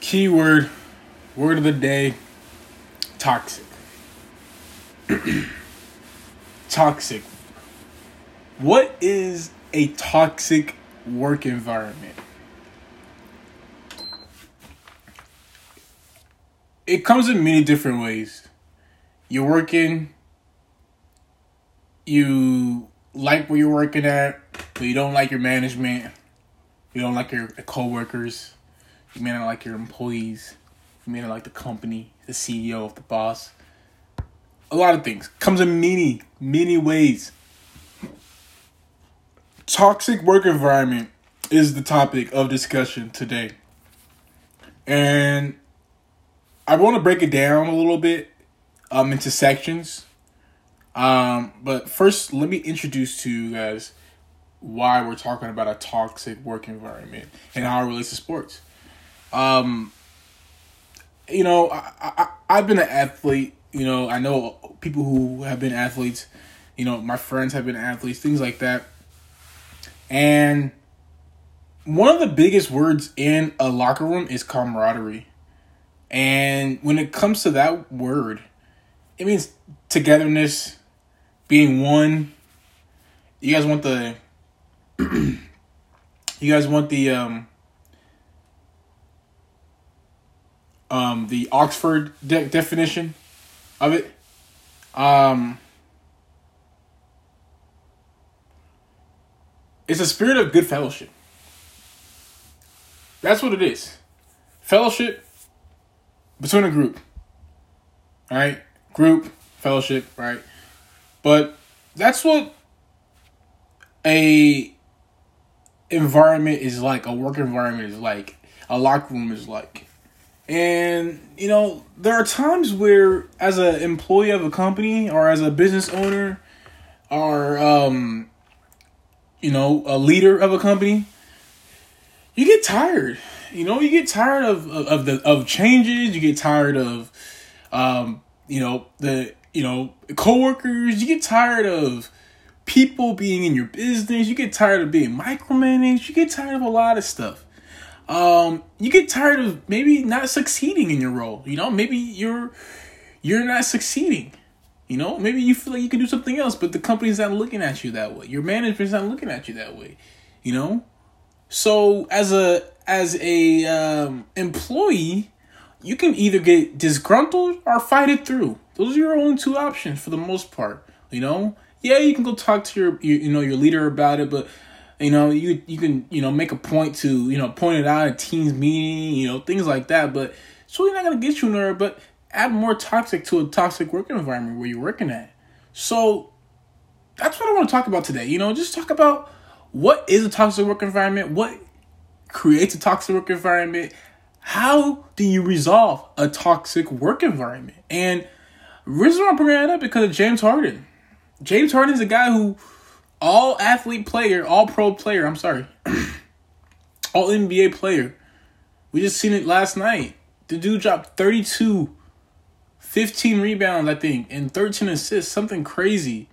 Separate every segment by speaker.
Speaker 1: Keyword, word of the day, toxic. toxic. What is a toxic work environment? It comes in many different ways. You're working, you like where you're working at, but you don't like your management, you don't like your coworkers, you may not like your employees, you may not like the company, the CEO of the boss. A lot of things comes in many, many ways. Toxic work environment is the topic of discussion today. And I want to break it down a little bit um, into sections. Um, but first, let me introduce to you guys why we're talking about a toxic work environment and how it relates to sports. Um, you know, I, I I've been an athlete. You know, I know people who have been athletes. You know, my friends have been athletes, things like that. And one of the biggest words in a locker room is camaraderie. And when it comes to that word, it means togetherness, being one. You guys want the you guys want the um um the Oxford de- definition of it. Um It's a spirit of good fellowship. That's what it is. Fellowship between a group. Right? Group, fellowship, right? But that's what a environment is like, a work environment is like, a locker room is like. And you know, there are times where as an employee of a company or as a business owner or um you know, a leader of a company, you get tired. You know, you get tired of, of, of the of changes, you get tired of um, you know, the you know, coworkers, you get tired of people being in your business, you get tired of being micromanaged, you get tired of a lot of stuff. Um, you get tired of maybe not succeeding in your role. You know, maybe you're you're not succeeding. You know, maybe you feel like you can do something else, but the company's not looking at you that way. Your management's not looking at you that way. You know, so as a as a um, employee, you can either get disgruntled or fight it through. Those are your only two options for the most part. You know, yeah, you can go talk to your, your you know your leader about it, but you know you you can you know make a point to you know point it out at teams meeting, you know things like that. But it's really not gonna get you nowhere. But add more toxic to a toxic work environment where you're working at. So that's what I want to talk about today. You know, just talk about what is a toxic work environment, what creates a toxic work environment, how do you resolve a toxic work environment? And reason why I'm bringing that up because of James Harden. James Harden is a guy who all athlete player, all pro player, I'm sorry, all NBA player. We just seen it last night. The dude dropped 32 15 rebounds, I think, and 13 assists, something crazy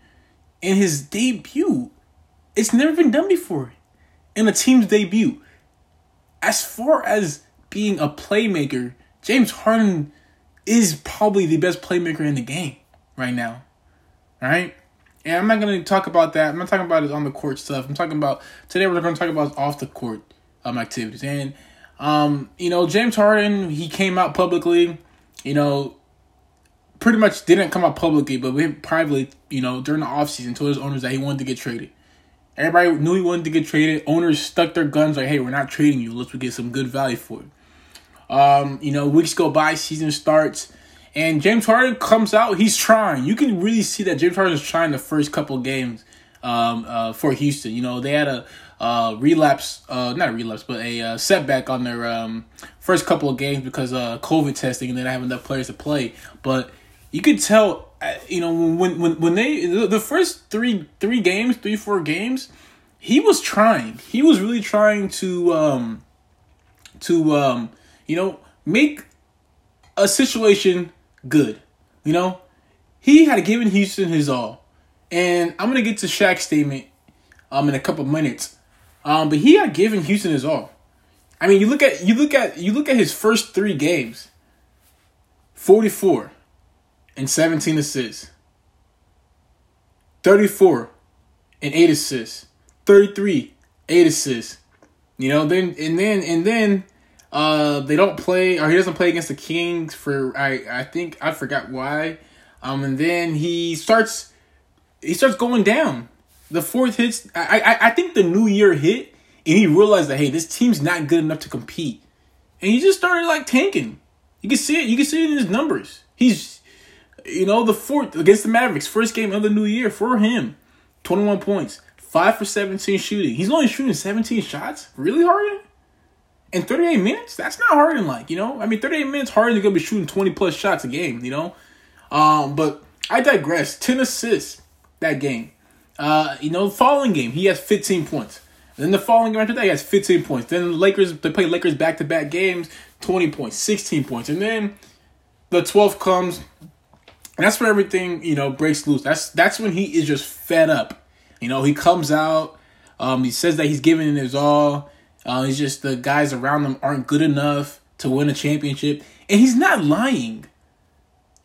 Speaker 1: in his debut. It's never been done before in a team's debut. As far as being a playmaker, James Harden is probably the best playmaker in the game right now. All right? And I'm not going to talk about that. I'm not talking about his on the court stuff. I'm talking about today we're going to talk about off the court um activities. And um, you know, James Harden, he came out publicly, you know, pretty much didn't come out publicly, but we privately, you know, during the offseason told his owners that he wanted to get traded. Everybody knew he wanted to get traded. Owners stuck their guns like, hey, we're not trading you unless we get some good value for it. Um, you know, weeks go by, season starts, and James Harden comes out. He's trying. You can really see that James Harden is trying the first couple games um, uh, for Houston. You know, they had a uh, relapse, uh, not relapse, but a uh, setback on their um, first couple of games because of COVID testing, and they didn't have enough players to play. But you could tell, uh, you know, when when when they the first three three games, three four games, he was trying. He was really trying to um to um you know make a situation good. You know, he had given Houston his all, and I'm gonna get to Shaq's statement um in a couple minutes. Um, but he had given Houston his all. I mean, you look at you look at you look at his first three games. Forty four, and seventeen assists. Thirty four, and eight assists. Thirty three, eight assists. You know, then and then and then uh they don't play or he doesn't play against the Kings for I I think I forgot why. Um and then he starts he starts going down. The fourth hits I I, I think the new year hit and he realized that hey, this team's not good enough to compete. And he just started like tanking. You can see it, you can see it in his numbers. He's you know, the fourth against the Mavericks, first game of the new year for him. 21 points, 5 for 17 shooting. He's only shooting 17 shots? Really, Harden? In 38 minutes? That's not Harden like, you know? I mean, 38 minutes, Harden's going to be shooting 20 plus shots a game, you know? Um, but I digress. 10 assists that game. Uh, you know, the following game, he has 15 points. Then the following game after that, he has 15 points. Then the Lakers, they play Lakers back to back games, 20 points, 16 points. And then the 12th comes. That's where everything, you know, breaks loose. That's that's when he is just fed up. You know, he comes out, um, he says that he's giving it his all. Uh, he's just the guys around him aren't good enough to win a championship, and he's not lying.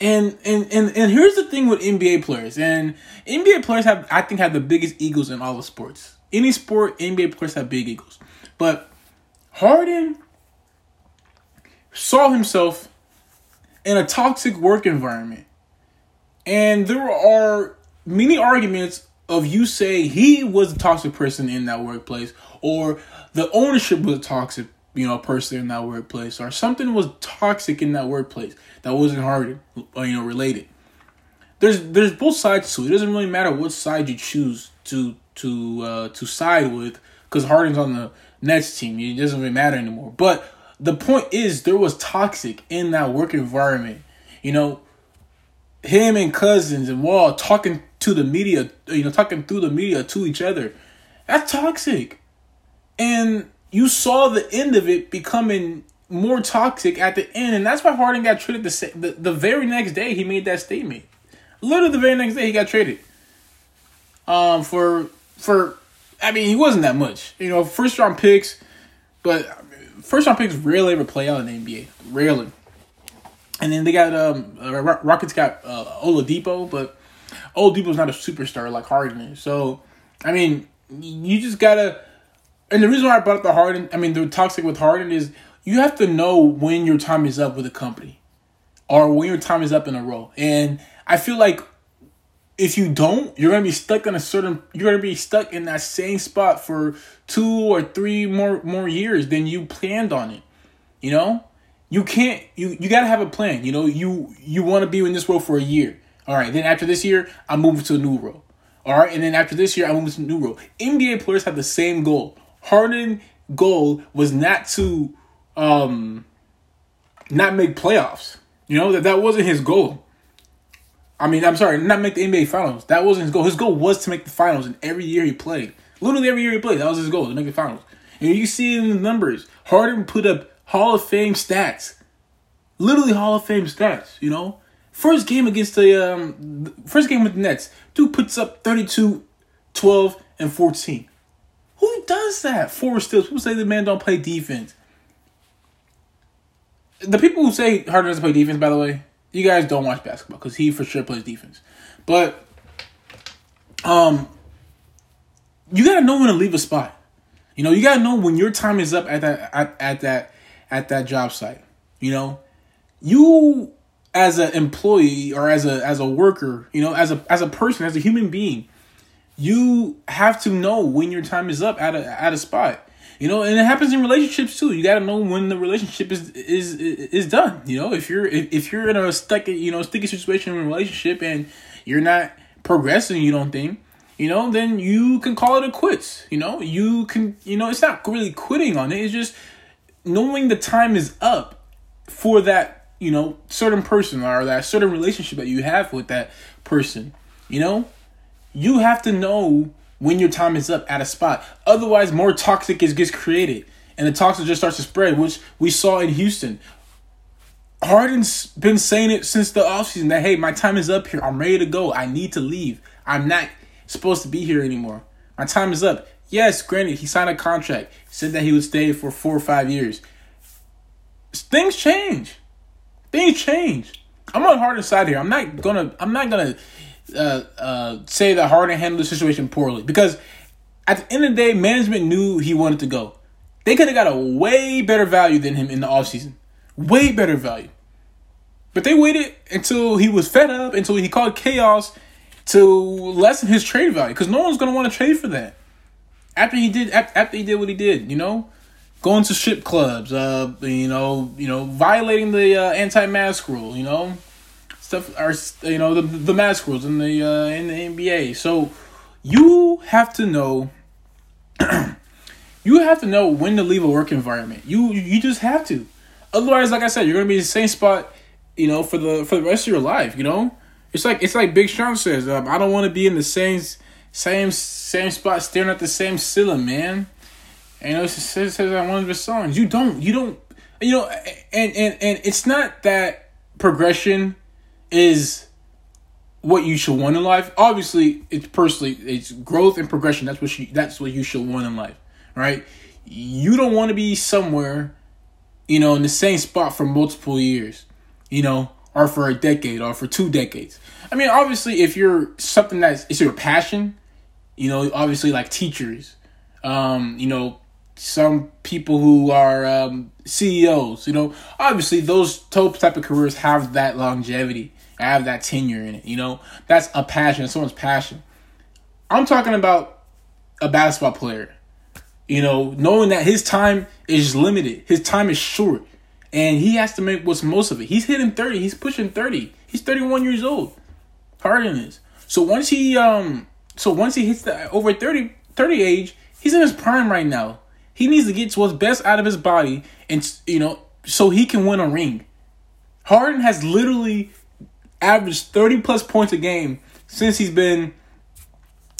Speaker 1: And and and and here's the thing with NBA players, and NBA players have I think have the biggest egos in all the sports. Any sport, NBA players have big egos, but Harden saw himself in a toxic work environment, and there are many arguments of you saying he was a toxic person in that workplace, or the ownership was a toxic, you know, person in that workplace, or something was toxic in that workplace that wasn't hard, uh, you know, related. There's there's both sides to it. It doesn't really matter what side you choose to to uh, to side with, because Harden's on the Nets team. It doesn't really matter anymore. But the point is, there was toxic in that work environment. You know, him and Cousins and Wall talking to the media, you know, talking through the media to each other. That's toxic. And you saw the end of it becoming more toxic at the end, and that's why Harden got traded the the, the very next day. He made that statement. Literally the very next day, he got traded. Um, for for, I mean, he wasn't that much, you know, first round picks, but first round picks rarely ever play out in the NBA, rarely. And then they got um Rockets got uh, Oladipo, but Oladipo's not a superstar like Harden is. So, I mean, you just gotta. And the reason why I brought up the Harden, I mean, the toxic with Harden is you have to know when your time is up with a company, or when your time is up in a role. And I feel like if you don't, you're gonna be stuck in a certain. You're gonna be stuck in that same spot for two or three more more years than you planned on it. You know, you can't. You you gotta have a plan. You know, you you want to be in this role for a year. All right, then after this year, I'm moving to a new role. All right, and then after this year, I'm moving to a new role. NBA players have the same goal. Harden goal was not to um not make playoffs. You know that that wasn't his goal. I mean, I'm sorry, not make the NBA finals. That wasn't his goal. His goal was to make the finals, and every year he played, literally every year he played, that was his goal to make the finals. And you see in the numbers. Harden put up Hall of Fame stats, literally Hall of Fame stats. You know, First game against the um, first game with the Nets, dude puts up 32, 12, and 14. Who does that? Four steals. People say the man don't play defense. The people who say Harden doesn't play defense, by the way, you guys don't watch basketball because he for sure plays defense. But um, you gotta know when to leave a spot. You know, you gotta know when your time is up at that at, at that at that job site. You know, you as an employee or as a as a worker, you know, as a as a person, as a human being, you have to know when your time is up at a at a spot. You know, and it happens in relationships too. You got to know when the relationship is is is done. You know, if you're if, if you're in a stuck you know sticky situation in a relationship and you're not progressing, you don't think you know, then you can call it a quits. You know, you can you know it's not really quitting on it. It's just knowing the time is up for that you know, certain person or that certain relationship that you have with that person. You know, you have to know when your time is up at a spot. Otherwise, more toxic is gets created, and the toxic just starts to spread, which we saw in Houston. Harden's been saying it since the offseason that hey, my time is up here. I'm ready to go. I need to leave. I'm not supposed to be here anymore. My time is up. Yes, granted, he signed a contract, said that he would stay for four or five years. Things change. Things change. I'm on Harden's side here. I'm not gonna. I'm not gonna uh, uh, say that Harden handled the situation poorly because at the end of the day, management knew he wanted to go. They could have got a way better value than him in the offseason. Way better value. But they waited until he was fed up, until he called chaos to lessen his trade value because no one's going to want to trade for that. After he did after he did what he did, you know, going to ship clubs, uh, you know, you know, violating the uh, anti-mask rule, you know, stuff are you know the the mask rules in the uh, in the NBA. So you have to know you have to know when to leave a work environment. You you just have to. Otherwise, like I said, you're gonna be in the same spot, you know, for the for the rest of your life. You know, it's like it's like Big Sean says. Um, I don't want to be in the same same same spot, staring at the same ceiling, man. And it says, says on one of the songs. You don't you don't you know, and and and it's not that progression is what you should want in life. Obviously, it's personally it's growth and progression. That's what you that's what you should want in life, right? You don't want to be somewhere, you know, in the same spot for multiple years, you know, or for a decade or for two decades. I mean, obviously, if you're something that's it's your passion, you know, obviously like teachers, um, you know, some people who are um, CEOs, you know, obviously those type of careers have that longevity have that tenure in it. You know, that's a passion, someone's passion. I'm talking about a basketball player. You know, knowing that his time is limited, his time is short, and he has to make what's most of it. He's hitting 30, he's pushing 30. He's 31 years old. Harden is. So once he um so once he hits the over 30 30 age, he's in his prime right now. He needs to get what's best out of his body and you know, so he can win a ring. Harden has literally averaged 30 plus points a game since he's been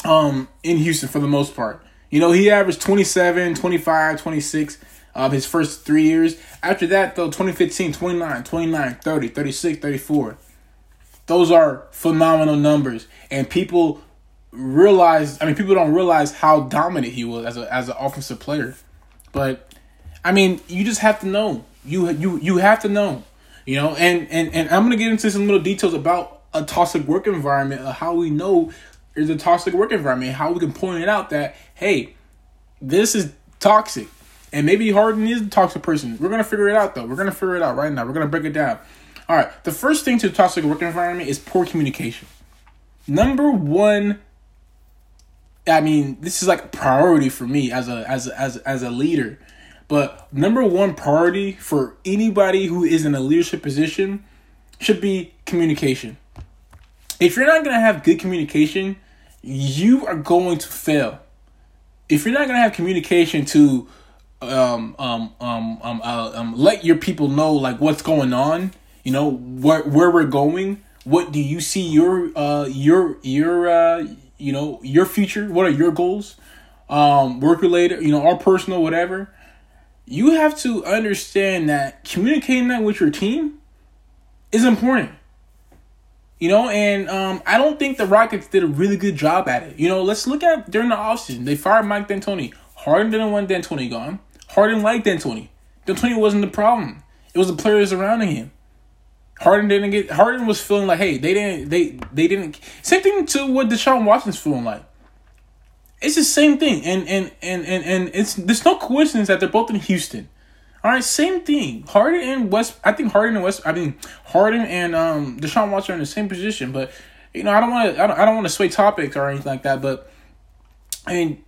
Speaker 1: um, in Houston for the most part. You know, he averaged 27, 25, 26 of uh, his first three years. After that, though, 2015, 29, 29, 30, 36, 34. Those are phenomenal numbers. And people realize, I mean, people don't realize how dominant he was as, a, as an offensive player. But, I mean, you just have to know. You, you, you have to know. You know, and, and, and I'm to get into some little details about a toxic work environment, uh, how we know there's a toxic work environment, how we can point it out that, hey, this is toxic. And maybe Harden is a toxic person. We're to figure it out, though. We're to figure it out right now. We're to break it down. All right. The first thing to toxic work environment is poor communication. Number one, I mean, this is like a priority for me as a as a, as as a leader. But number one priority for anybody who is in a leadership position should be communication. If you're not going to have good communication, you are going to fail. If you're not going to have communication to um, um, um, um, uh, um, let your people know like what's going on, you know where where we're going. What do you see your uh your your uh you know your future? What are your goals? Um, work related, you know, or personal, whatever you have to understand that communicating that with your team is important. You know, and um, I don't think the Rockets did a really good job at it. You know, let's look at during the offseason. They fired Mike D'Antoni. Harden didn't want D'Antoni gone. Harden liked D'Antoni. D'Antoni wasn't the problem. It was the players surrounding him. Harden didn't get Harden was feeling like, hey, they didn't they they didn't same thing to what Deshaun Watson's feeling like. It's the same thing, and and and and and it's there's no coincidence that they're both in Houston. All right, same thing. Harden and West. I think Harden and West. I mean Harden and um Deshaun Watson are in the same position, but you know I don't want to. I don't, I don't want to sway topics or anything like that. But I mean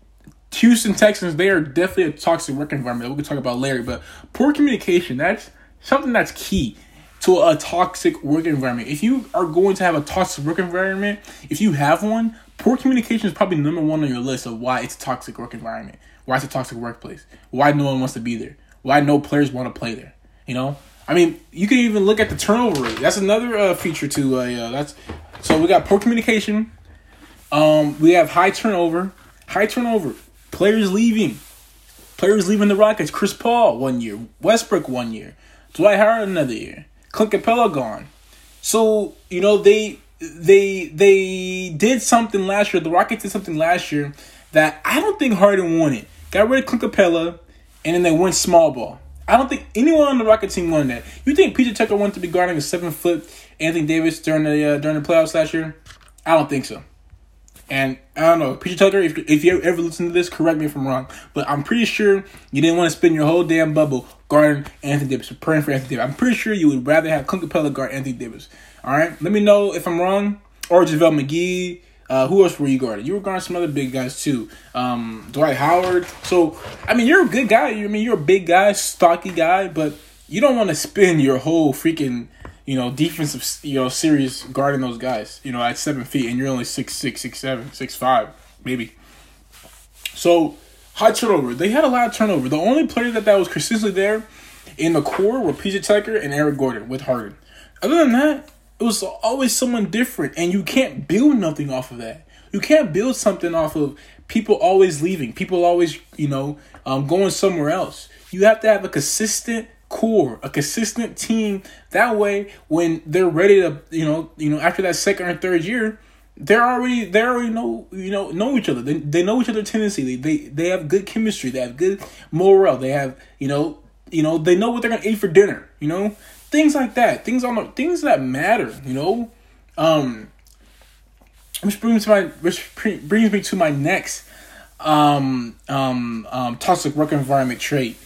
Speaker 1: Houston Texans, they are definitely a toxic work environment. We can talk about Larry, but poor communication. That's something that's key to a toxic work environment. If you are going to have a toxic work environment, if you have one, poor communication is probably number one on your list of why it's a toxic work environment, why it's a toxic workplace, why no one wants to be there, why no players want to play there. You know, I mean, you can even look at the turnover rate. That's another uh, feature too. Uh, yeah, that's so we got poor communication. Um, we have high turnover, high turnover, players leaving, players leaving the Rockets. Chris Paul one year, Westbrook one year, Dwight Howard another year, Clint Capela gone. So you know they they they did something last year. The Rockets did something last year that I don't think Harden it. Got rid of Clint Capela, and then they went small ball. I don't think anyone on the Rocket team won that. You think PJ Tucker wanted to be guarding a seven foot Anthony Davis during the uh, during the playoffs last year? I don't think so. And I don't know, PJ Tucker, if, if you ever listen to this, correct me if I'm wrong. But I'm pretty sure you didn't want to spend your whole damn bubble guarding Anthony Davis, praying for Anthony Davis. I'm pretty sure you would rather have Clint Capela guard Anthony Davis. All right? Let me know if I'm wrong. Or JaVale McGee. Uh, who else were you guarding? You were guarding some other big guys too. Um, Dwight Howard. So, I mean, you're a good guy. I mean, you're a big guy, stocky guy, but you don't want to spend your whole freaking you know, defensive, you know, series guarding those guys, you know, at seven feet, and you're only six six, six seven, six five, maybe. So high turnover. They had a lot of turnover. The only player that that was consistently there in the core were PJ Tucker and Eric Gordon with Harden. Other than that, it was always someone different, and you can't build nothing off of that. You can't build something off of people always leaving, people always, you know, um, going somewhere else. You have to have a consistent core, a consistent team. That way, when they're ready to, you know, you know, after that second or third year, they're already they already know you know know each other. They, they know each other's tendency. They, they they have good chemistry. They have good morale. They have you know you know they know what they're gonna eat for dinner. You know things like that. Things on the things that matter. You know, um, which brings my which brings me to my next um um um toxic work environment trait.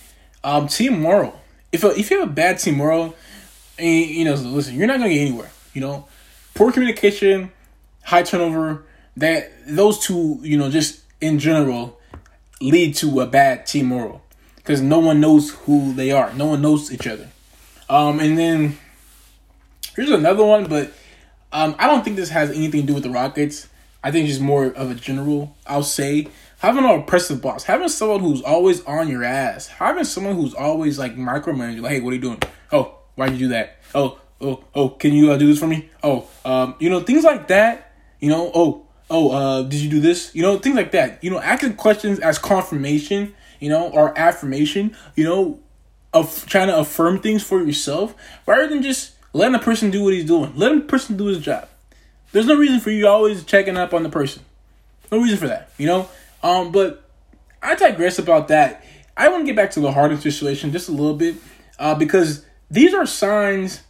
Speaker 1: Um, team moral if a, if you have a bad team moral, and you know, listen, you're not gonna get anywhere. You know, poor communication, high turnover, that those two, you know, just in general, lead to a bad team moral because no one knows who they are. No one knows each other. Um, and then here's another one, but um, I don't think this has anything to do with the Rockets. I think it's more of a general. I'll say having an oppressive boss, having someone who's always on your ass, having someone who's always like micromanaging, like, hey, what are you doing? Oh, why'd you do that? Oh, oh, oh, can you uh, do this for me? Oh, um, you know, things like that. You know, oh, oh, uh, did you do this? You know, things like that. You know, asking questions as confirmation, you know, or affirmation, you know, of trying to affirm things for yourself rather than just letting the person do what he's doing. Let the person do his job. There's no reason for you always checking up on the person. No reason for that, you know? Um, but I digress about that. I want to get back to the Harden situation just a little bit uh, because these are signs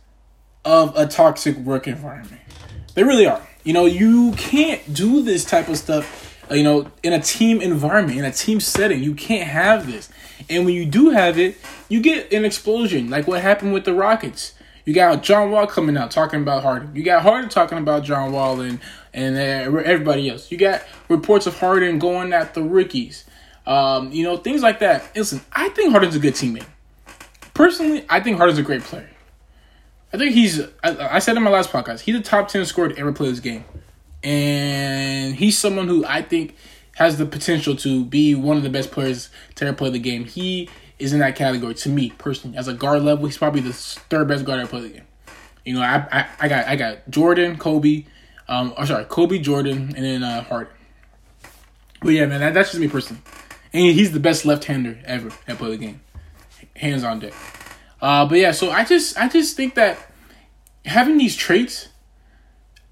Speaker 1: of a toxic work environment. They really are. You know, you can't do this type of stuff, uh, you know, in a team environment, in a team setting. You can't have this. And when you do have it, you get an explosion, like what happened with the Rockets. You got John Wall coming out talking about Harden. You got Harden talking about John Wall and and uh, everybody else. You got reports of Harden going at the rookies. Um, you know things like that. Listen, I think Harden's a good teammate. Personally, I think Harden's a great player. I think he's. I, I said in my last podcast, he's a top ten scorer to ever play this game, and he's someone who I think has the potential to be one of the best players to ever play the game. He is in that category to me personally. As a guard level, he's probably the third best guard I play the game. You know, I, I, I got I got Jordan, Kobe, um, oh sorry, Kobe, Jordan, and then uh, Harden. But yeah, man, that, that's just me personally. And he's the best left-hander ever at play the game, hands on deck. Uh, but yeah, so I just I just think that having these traits,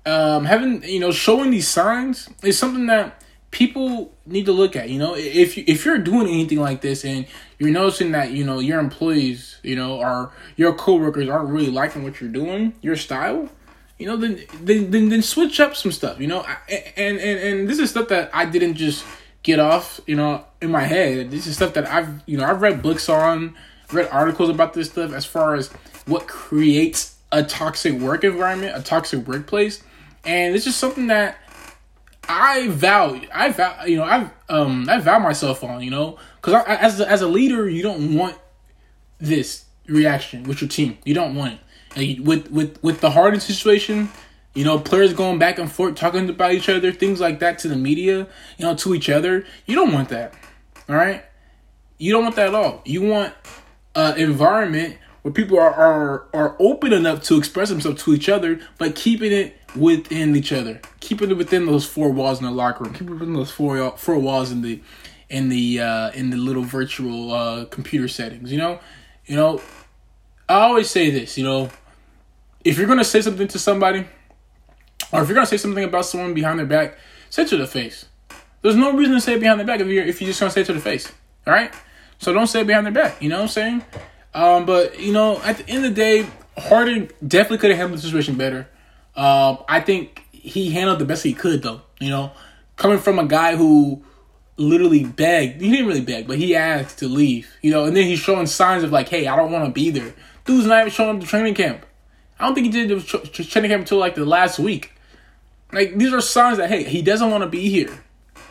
Speaker 1: um, having you know showing these signs is something that people need to look at. You know, if you, if you're doing anything like this and you're noticing that you know your employees, you know, or your coworkers aren't really liking what you're doing, your style, you know, then then then, then switch up some stuff. You know, and and and this is stuff that I didn't just get off. You know, in my head. This is stuff that I've you know I've read books on, read articles about this stuff as far as what creates a toxic work environment, a toxic workplace, and it's just something that I vow, I vow, you know, I um, I vow myself on, you know, because as a, as a leader, you don't want this reaction with your team. You don't want it. Like with with with the Harden situation, you know, players going back and forth talking about each other, things like that to the media, you know, to each other. You don't want that. All right, you don't want that at all. You want an environment where people are are are open enough to express themselves to each other, but keeping it within each other, keeping it within those four walls in the locker room, keeping it within those four four walls in the in the uh, in the little virtual uh, computer settings. You know, you know. I always say this. You know, if you're gonna say something to somebody, or if you're gonna say something about someone behind their back, say it to the face. There's no reason to say it behind their back if you're if you're just gonna say it to the face. All right. So don't say it behind their back. You know what I'm saying? Um, but you know, at the end of the day, Harden definitely could have handled the situation better. Um, I think he handled the best he could, though. You know, coming from a guy who literally begged, he didn't really beg, but he asked to leave. You know, and then he's showing signs of like, hey, I don't want to be there. Dude's not even showing up to training camp. I don't think he did the training camp until like the last week. Like these are signs that hey, he doesn't want to be here.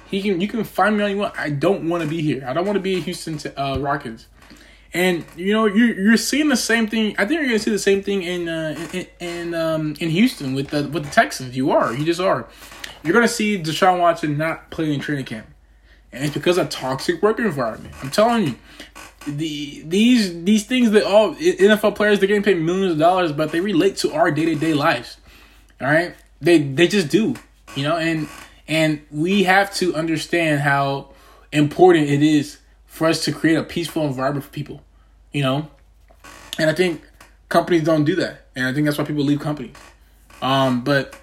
Speaker 1: He can you can find me all you want. I don't want to be here. I don't want to be a Houston uh, Rockets. And you know you're you're seeing the same thing. I think you're gonna see the same thing in uh, in in, um, in Houston with the with the Texans. You are, you just are. You're gonna see Deshaun Watson not playing in training camp, and it's because of toxic work environment. I'm telling you, the these these things that all NFL players they're getting paid millions of dollars, but they relate to our day to day lives. All right, they they just do, you know, and and we have to understand how important it is for us to create a peaceful environment for people, you know? And I think companies don't do that. And I think that's why people leave companies. Um, but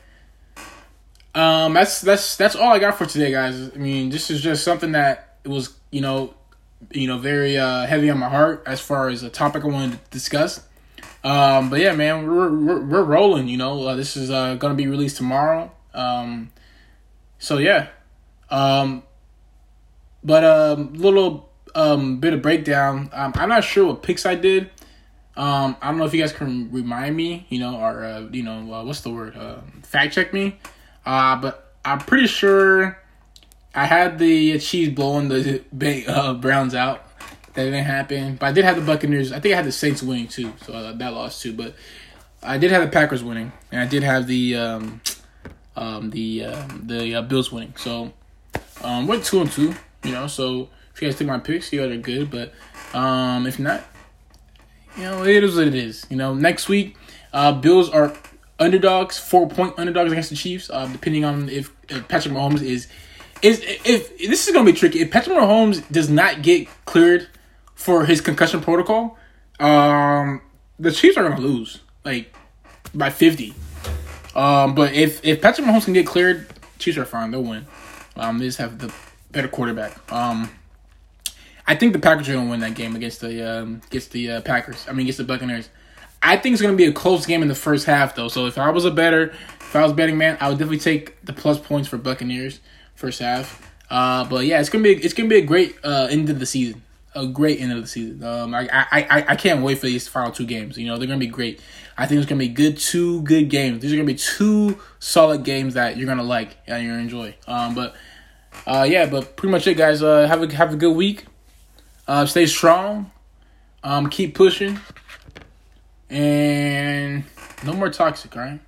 Speaker 1: um, that's that's that's all I got for today, guys. I mean, this is just something that was, you know, you know, very uh, heavy on my heart as far as a topic I wanted to discuss. Um, but yeah, man, we're we're, we're rolling. You know, uh, this is uh, gonna be released tomorrow. Um, so yeah, um, but a um, little um bit of breakdown. Um, I'm not sure what picks I did. Um, I don't know if you guys can remind me, you know, or uh, you know, uh, what's the word? Uh, fact check me. Uh, but I'm pretty sure I had the Chiefs blowing the uh, Browns out. That didn't happen. But I did have the Buccaneers. I think I had the Saints winning too, so uh, that lost too. But I did have the Packers winning, and I did have the um, um, the uh, the uh, Bills winning. So um, went two and two. You know, so if you guys take my picks, you guys are good. But um, if not, you know, it is what it is. You know, next week, uh, Bills are underdogs, four point underdogs against the Chiefs. Uh, depending on if, if Patrick Mahomes is is if, if this is gonna be tricky. If Patrick Mahomes does not get cleared for his concussion protocol, um, the Chiefs are gonna lose like by fifty. Um, but if if Patrick Mahomes can get cleared, Chiefs are fine. They'll win. Um, they just have the better quarterback. Um, I think the Packers are gonna win that game against the um, against the uh, Packers. I mean, against the Buccaneers. I think it's gonna be a close game in the first half, though. So if I was a better, if I was betting man, I would definitely take the plus points for Buccaneers first half. Uh, but yeah, it's gonna be it's gonna be a great uh, end of the season. A great end of the season. Um, I, I I I can't wait for these final two games. You know, they're gonna be great. I think it's gonna be good two good games. These are gonna be two solid games that you're gonna like and you're gonna enjoy. Um, but uh, yeah, but pretty much it, guys. Uh, have a have a good week. Uh, stay strong. Um, keep pushing. And no more toxic, right?